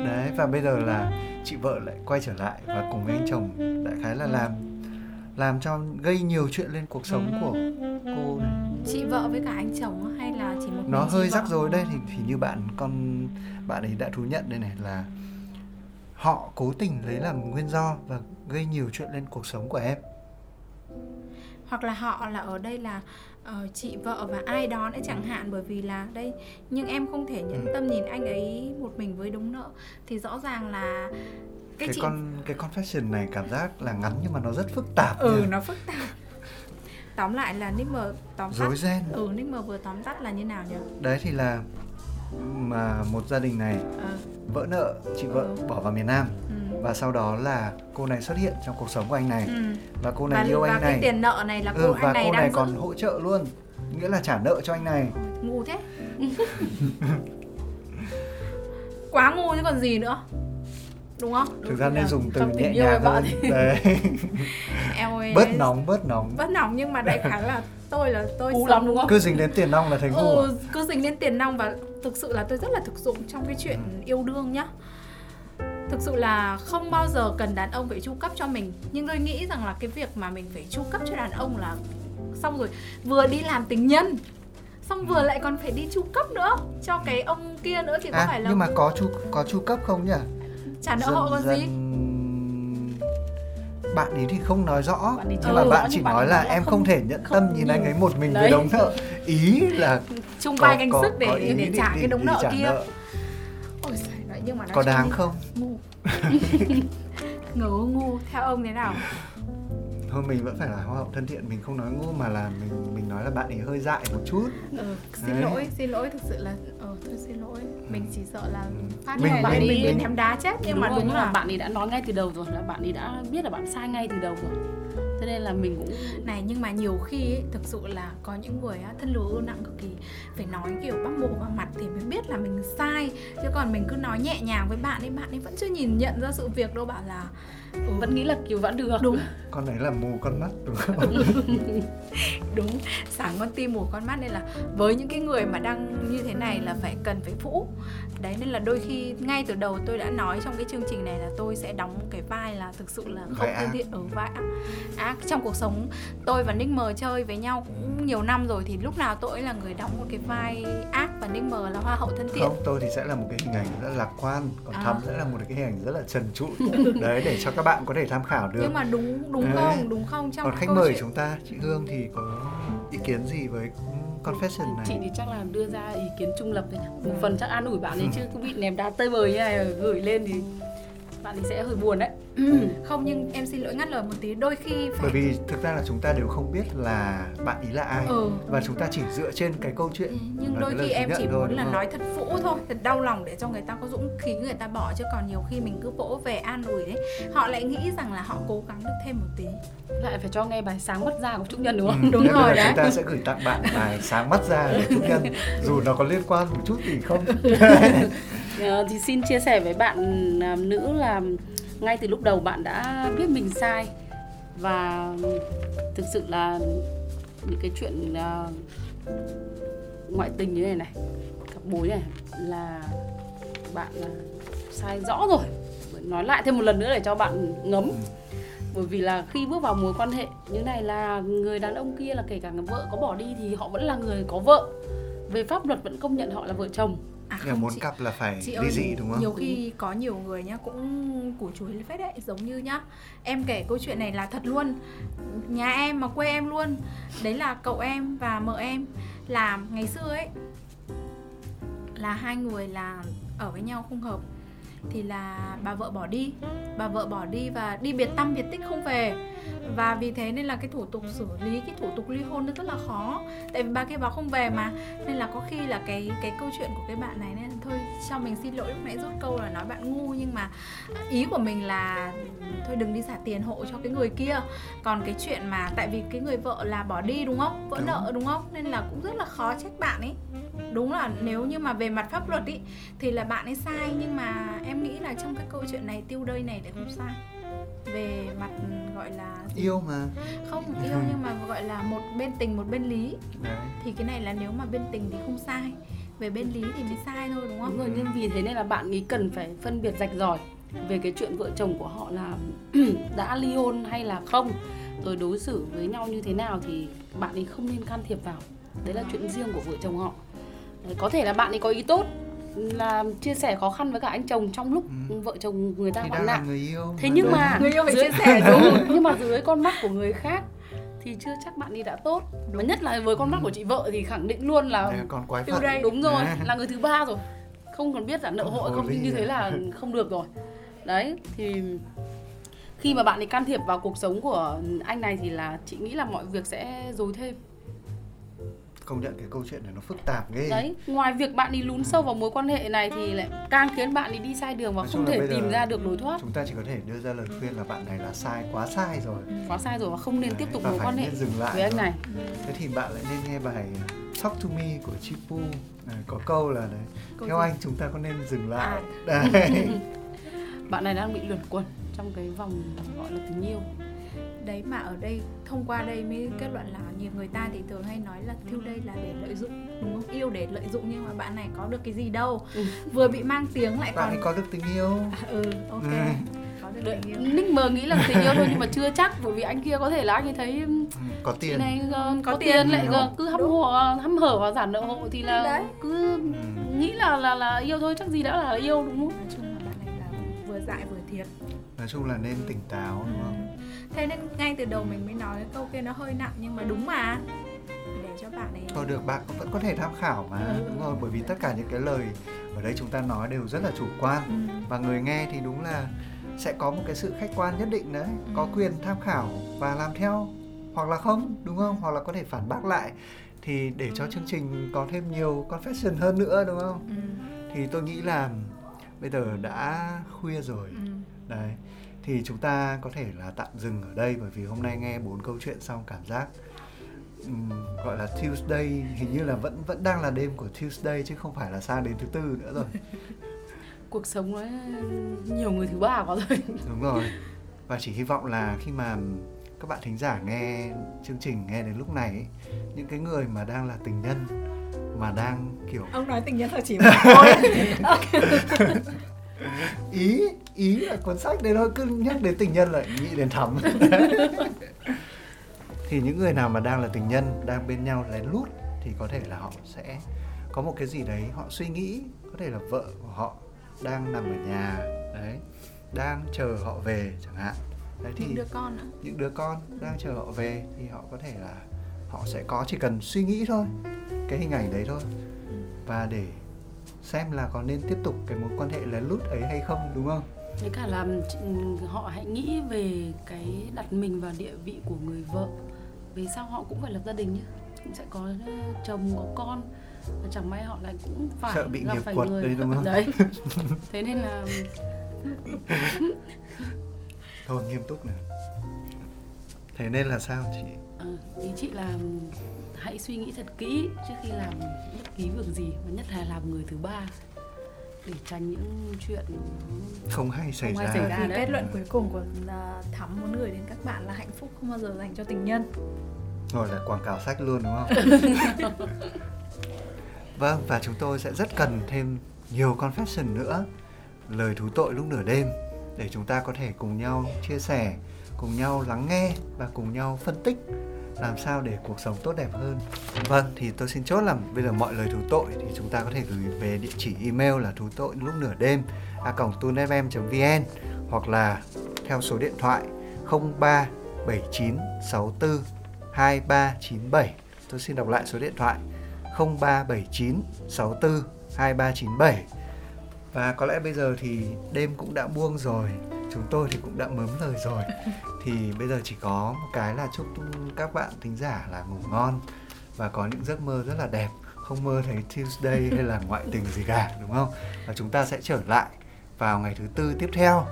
đấy và bây giờ là chị vợ lại quay trở lại và cùng với anh chồng đại khái là làm làm cho gây nhiều chuyện lên cuộc sống của cô này. Chị vợ với cả anh chồng hay là chỉ một nó hơi rắc rối đây thì, thì như bạn con bạn ấy đã thú nhận đây này là họ cố tình lấy làm nguyên do và gây nhiều chuyện lên cuộc sống của em. Hoặc là họ là ở đây là ờ, chị vợ và ai đó nữa chẳng hạn bởi vì là đây nhưng em không thể nhẫn Ừ. tâm nhìn anh ấy một mình với đống nợ thì rõ ràng là cái, cái chị con cái confession này cảm giác là ngắn nhưng mà nó rất phức tạp ừ nha. nó phức tạp tóm lại là Nick M tóm tắt rối ren ừ Nick M vừa tóm tắt là như nào nhỉ đấy thì là mà một gia đình này ờ. vỡ nợ chị vợ Ừ. bỏ vào miền Nam. Ừ. và sau đó là cô này xuất hiện trong cuộc sống của anh này. Ừ. và cô và, này yêu và anh cái này. tiền nợ này là cô ừ, anh và này cô này giữ còn hỗ trợ luôn nghĩa là trả nợ cho anh này. Ngu thế. (laughs) Quá ngu chứ còn gì nữa đúng không? Thực ra nên dùng từ nhẹ nhàng hơn thì- đấy. (laughs) Em ơi bớt nóng bớt nóng. Bớt nóng nhưng mà đại khái là tôi là tôi Cú sống- lắm đúng không? cứ dính đến tiền nong là ngu à? ừ, cứ dính đến tiền nong và thực sự là tôi rất là thực dụng trong cái chuyện yêu đương nhá. Thực sự là không bao giờ cần đàn ông phải chu cấp cho mình. Nhưng tôi nghĩ rằng là cái việc mà mình phải chu cấp cho đàn ông là xong rồi vừa đi làm tình nhân xong vừa lại còn phải đi chu cấp nữa. Cho cái ông kia nữa thì có à phải là nhưng mà có chu có chu cấp không nhỉ trả nợ hộ còn gì. bạn ấy thì không nói rõ Bạn nhưng mà rõ, bạn chỉ bạn nói là nói em không, không- thể nhận tâm nhìn anh ấy một mình với đống nợ. Ý là chung vai gánh sức để để định trả cái đống nợ kia. nợ. ôi giời ơi, nhưng mà nói có đáng không? ngu. (laughs) Ngớ ngu theo ông thế nào? Thôi mình vẫn phải là hoa hậu thân thiện mình không nói ngu mà là mình mình nói là bạn ấy hơi dại một chút. Ừ, xin Đấy. lỗi xin lỗi thực sự là ờ thôi xin lỗi mình chỉ sợ là phát Mình- hiện mình- mình bị ném đá chết nhưng đúng mà rồi, đúng là bạn ấy đã nói ngay từ đầu rồi là bạn ấy đã biết là bạn sai ngay từ đầu rồi. Cho nên là mình cũng này nhưng mà nhiều khi ấy, thực sự là có những người á, thân lứa nặng cực kỳ phải nói kiểu bắp mộ vào mặt thì mới biết là mình sai. Chứ còn mình cứ nói nhẹ nhàng với bạn ấy bạn ấy vẫn chưa nhìn nhận ra sự việc đâu bảo là ừ, vẫn nghĩ là kiểu vẫn được. Đúng. Con đấy là mù con mắt đúng không? (laughs) Đúng sáng con tim mù con mắt nên là với những cái người mà đang như thế này là phải cần phải phũ đấy nên là đôi khi ngay từ đầu tôi đã nói trong cái chương trình này là tôi sẽ đóng cái vai là thực sự là không thân thiện ở vai ác. ác trong cuộc sống. Tôi và Nick M chơi với nhau cũng nhiều năm rồi thì lúc nào tôi là người đóng một cái vai ác và Nick M là hoa hậu thân thiện. Không tôi thì sẽ là một cái hình ảnh rất là lạc quan còn À. thắm sẽ là một cái hình ảnh rất là trần trụi. (laughs) Đấy để cho các bạn có thể tham khảo được. Nhưng mà đúng đúng Đấy. không? Đúng không? Trong còn khách mời chuyện chúng ta chị Hương thì có ý kiến gì với confession này? Chị thì chắc là đưa ra ý kiến trung lập thôi một phần chắc an ủi bạn ấy chứ cứ bị ném đá tơi bời như này gửi lên thì bạn ấy sẽ hơi buồn đấy. Không nhưng em xin lỗi ngắt lời một tí. Đôi khi phải... bởi vì thực ra là chúng ta đều không biết là bạn ý là ai. Ừ. và chúng ta chỉ dựa trên cái câu chuyện ừ, nhưng đôi khi em chỉ thôi, muốn là nói thật phũ thôi thật đau lòng để cho người ta có dũng khí người ta bỏ. Chứ còn nhiều khi mình cứ vỗ về an ủi đấy họ lại nghĩ rằng là họ cố gắng được thêm một tí. Lại phải cho nghe bài sáng mất ra của trúc nhân đúng không? Ừ, đúng rồi đấy. chúng ta sẽ gửi tặng bạn bài sáng mắt ra của trúc nhân. (laughs) Dù nó có liên quan một chút thì không (laughs) ờ, thì xin chia sẻ với bạn à, nữ là ngay từ lúc đầu bạn đã biết mình sai. Và thực sự là những cái chuyện uh, ngoại tình như này này cặp bối này là bạn là sai rõ rồi. Nói lại thêm một lần nữa để cho bạn ngấm. Bởi vì là khi bước vào mối quan hệ như này là người đàn ông kia là kể cả người vợ có bỏ đi thì họ vẫn là người có vợ. Về pháp luật vẫn công nhận họ là vợ chồng à, không, muốn chị, cặp là phải chị ly dị đúng không? Nhiều khi có nhiều người nhá cũng củ chuối phết đấy, giống như nhá. Em kể câu chuyện này là thật luôn. Nhà em mà quê em luôn. Đấy là cậu em và mợ em làm ngày xưa ấy là hai người là ở với nhau không hợp thì là bà vợ bỏ đi. Bà vợ bỏ đi và đi biệt tâm biệt tích không về. Và vì thế nên là cái thủ tục xử lý cái thủ tục ly hôn nó rất là khó. Tại vì bà kia báo không về mà. Nên là có khi là cái cái câu chuyện của cái bạn này nên thôi cho mình xin lỗi lúc nãy rút câu là nói bạn ngu nhưng mà ý của mình là thôi đừng đi xả tiền hộ cho cái người kia. Còn cái chuyện mà tại vì cái người vợ là bỏ đi đúng không? Vỡ nợ đúng không? Nên là cũng rất là khó trách bạn ấy đúng là nếu như mà về mặt pháp luật ý thì là bạn ấy sai nhưng mà em nghĩ là trong cái câu chuyện này tiêu đây này lại không sai. Về mặt gọi là yêu mà. Không yêu nhưng mà gọi là một bên tình một bên lý. Đấy. thì cái này là nếu mà bên tình thì không sai. Về bên lý thì mới sai thôi đúng không? Đúng rồi nhưng vì thế nên là bạn ấy cần phải phân biệt rạch ròi về cái chuyện vợ chồng của họ là (clears throat) đã ly hôn hay là không. Rồi đối xử với nhau như thế nào thì bạn ấy không nên can thiệp vào. Đấy là chuyện riêng của vợ chồng họ đấy, có thể là bạn ấy có ý tốt là chia sẻ khó khăn với cả anh chồng trong lúc ừ. vợ chồng người ta hoạn nạn. người yêu thế nhưng mà người yêu phải dưới, chia sẻ (laughs) đúng. (laughs) Nhưng mà dưới con mắt của người khác thì chưa chắc bạn đi đã tốt. Mà nhất là với con mắt của chị vợ thì khẳng định luôn là còn quái phận đây. Đúng rồi là người thứ ba rồi. Không còn biết là nợ hội không như thế là (laughs) không được rồi. Đấy thì khi mà bạn ấy can thiệp vào cuộc sống của anh này thì là chị nghĩ là mọi việc sẽ dối thêm công nhận cái câu chuyện này nó phức tạp ghê. Đấy ngoài việc bạn đi lún sâu vào mối quan hệ này thì lại càng khiến bạn đi đi sai đường và Nói không thể tìm ra được lối thoát. chúng ta chỉ có thể đưa ra lời khuyên là bạn này là sai quá sai rồi. Quá sai rồi và không nên đấy, tiếp tục mối quan hệ dừng lại với anh này. Thế thì bạn lại nên nghe bài Talk to me của Chipu này, có câu là đấy câu theo gì? anh chúng ta có nên dừng lại. À. đấy. (laughs) Bạn này đang bị luẩn quẩn trong cái vòng gọi là tình yêu đấy mà ở đây thông qua đây mới kết luận là nhiều người ta thì thường hay nói là thiêu đây là để lợi dụng đúng không? Yêu để lợi dụng nhưng mà bạn này có được cái gì đâu. Ừ. vừa bị mang tiếng lại bạn còn có được tình yêu. À, ừ ok. Ừ. có được tình yêu. Nick mờ nghĩ là tình yêu thôi nhưng mà chưa chắc bởi vì anh kia có thể là anh ấy thấy ừ, có tiền. này uh, có, có tiền, tiền lại uh, cứ hăm hở hăm hở và giản nợ hộ thì là đấy. cứ ừ. nghĩ là là là yêu thôi chắc gì đã là yêu đúng không dại vừa thiệt. Nói chung là nên tỉnh táo đúng không? Thế nên ngay từ đầu mình mới nói cái câu kia nó hơi nặng nhưng mà đúng mà. Để cho bạn ấy thôi được bạn vẫn có thể tham khảo mà ừ. đúng rồi bởi vì tất cả những cái lời ở đây chúng ta nói đều rất là chủ quan. Ừ. và người nghe thì đúng là sẽ có một cái sự khách quan nhất định đấy ừ. có quyền tham khảo và làm theo hoặc là không đúng không? Hoặc là có thể phản bác lại. Thì để cho chương trình có thêm nhiều confession hơn nữa đúng không? Ừ. thì tôi nghĩ là bây giờ đã khuya rồi. Ừ. đấy thì chúng ta có thể là tạm dừng ở đây bởi vì hôm nay nghe bốn câu chuyện xong cảm giác um, gọi là Tuesday hình như là vẫn vẫn đang là đêm của Tuesday chứ không phải là sang đến thứ tư nữa rồi. (laughs) Cuộc sống nó nhiều người thứ ba quá rồi. (laughs) Đúng rồi. Và chỉ hy vọng là khi mà các bạn thính giả nghe chương trình nghe đến lúc này ấy, những cái người mà đang là tình nhân mà đang kiểu ông nói tình nhân thôi chỉ (laughs) một thôi. (laughs) Ý ý là cuốn sách đấy thôi cứ nhắc đến tình nhân lại nghĩ đến thắm. (laughs) Thì những người nào mà đang là tình nhân đang bên nhau lén lút thì có thể là họ sẽ có một cái gì đấy họ suy nghĩ có thể là vợ của họ đang nằm ở nhà đấy đang chờ họ về chẳng hạn. Đấy thì những đứa con những đứa con đang chờ họ về thì họ có thể là họ sẽ có chỉ cần suy nghĩ thôi cái hình ảnh đấy thôi. Và để xem là có nên tiếp tục cái mối quan hệ lén lút ấy hay không đúng không? Với cả là họ hãy nghĩ về cái đặt mình vào địa vị của người vợ. Vì sao họ cũng phải lập gia đình nhé cũng sẽ có ờ, chồng có con. Và chẳng may họ lại cũng phải Sợ bị nghiệp quật người đấy, đúng không? đấy. (laughs) Thế nên là thôi nghiêm túc nào thế nên là sao chị? Ờ, ý chị là hãy suy nghĩ thật kỹ trước khi làm bất kỳ việc gì và nhất là làm người thứ ba để tránh những chuyện không hay xảy Không hay ra xảy ra. thì đấy. kết luận cuối cùng của uh, thắm muốn gửi đến các bạn là hạnh phúc không bao giờ dành cho tình nhân rồi là quảng cáo sách luôn đúng không (laughs) vâng và chúng tôi sẽ rất cần thêm nhiều confession nữa lời thú tội lúc nửa đêm để chúng ta có thể cùng nhau chia sẻ cùng nhau lắng nghe và cùng nhau phân tích làm sao để cuộc sống tốt đẹp hơn. Vâng thì tôi xin chốt là bây giờ mọi lời thú tội thì chúng ta có thể gửi về địa chỉ email là thú tội lúc nửa đêm a cổng tunfm.vn hoặc là theo số điện thoại 037964 2397 tôi xin đọc lại số điện thoại 0379 64 2397 và có lẽ bây giờ thì đêm cũng đã buông rồi chúng tôi thì cũng đã mớm lời rồi. (laughs) Thì bây giờ chỉ có một cái là chúc các bạn thính giả là ngủ ngon và có những giấc mơ rất là đẹp. Không mơ thấy Tuesday hay là ngoại tình gì cả đúng không? Và chúng ta sẽ trở lại vào ngày thứ tư tiếp theo.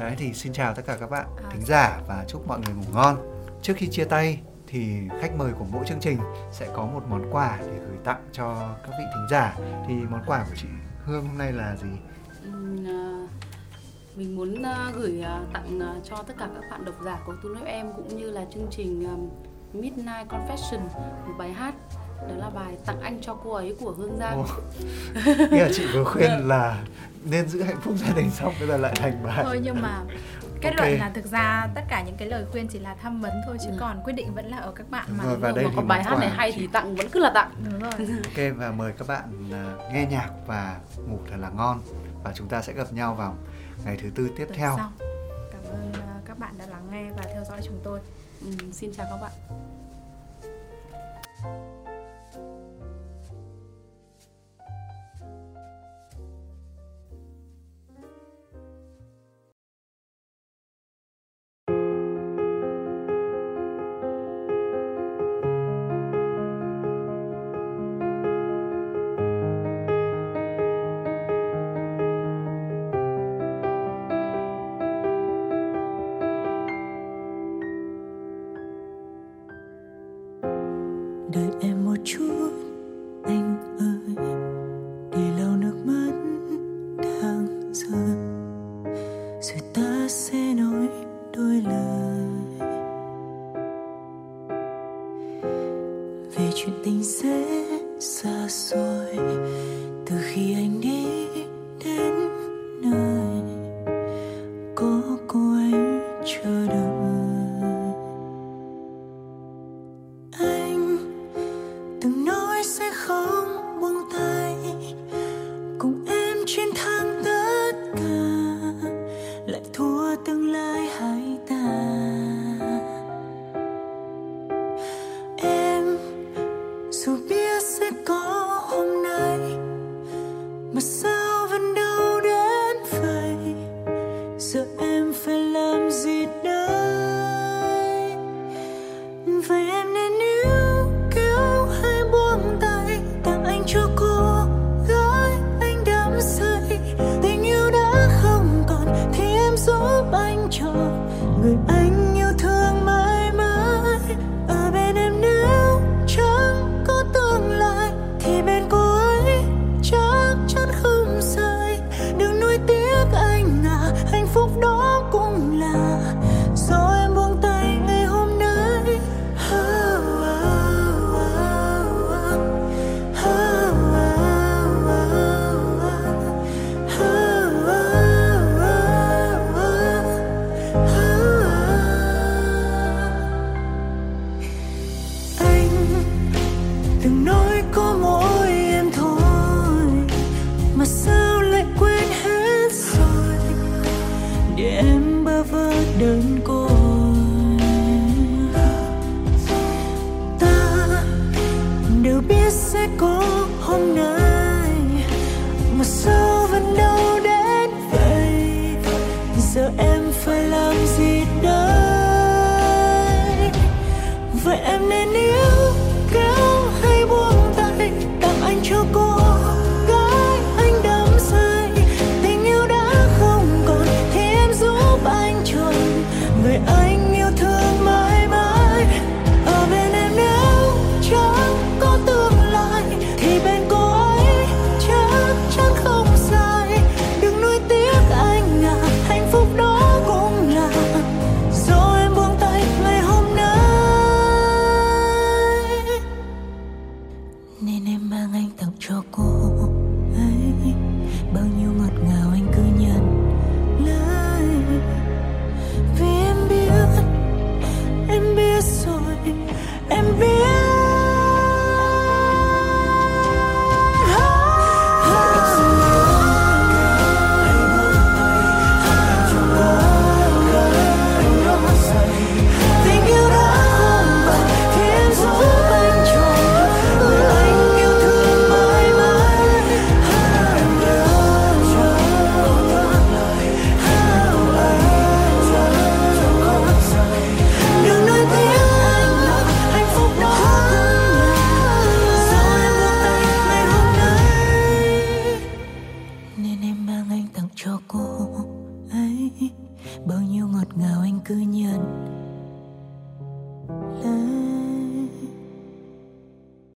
Đấy thì xin chào tất cả các bạn À. thính giả và chúc mọi người ngủ ngon. Trước khi chia tay thì khách mời của mỗi chương trình sẽ có một món quà để gửi tặng cho các vị thính giả. Thì món quà của chị Hương hôm nay là gì? À, mình muốn à, gửi à, tặng à, cho tất cả các bạn độc giả của Tu Nói Em cũng như là chương trình à, Midnight Confession một bài hát đó là bài tặng anh cho cô ấy của Hương Giang. (laughs) Nghĩa là chị vừa khuyên là nên giữ hạnh phúc gia đình xong bây giờ lại thành bài thôi nhưng mà (laughs) kết Ok. luận là thực ra tất cả những cái lời khuyên chỉ là tham vấn thôi chứ Ừ. còn quyết định vẫn là ở các bạn Đúng mà rồi, và Mà đây thì còn bài hát này hay chị- thì tặng vẫn cứ là tặng. đúng rồi (laughs) Ok và mời các bạn nghe nhạc và ngủ thật là ngon và chúng ta sẽ gặp nhau vào ngày thứ tư tiếp Tuần theo. sau. cảm ơn à, các bạn đã lắng nghe và theo dõi chúng tôi Ừm, xin chào các bạn.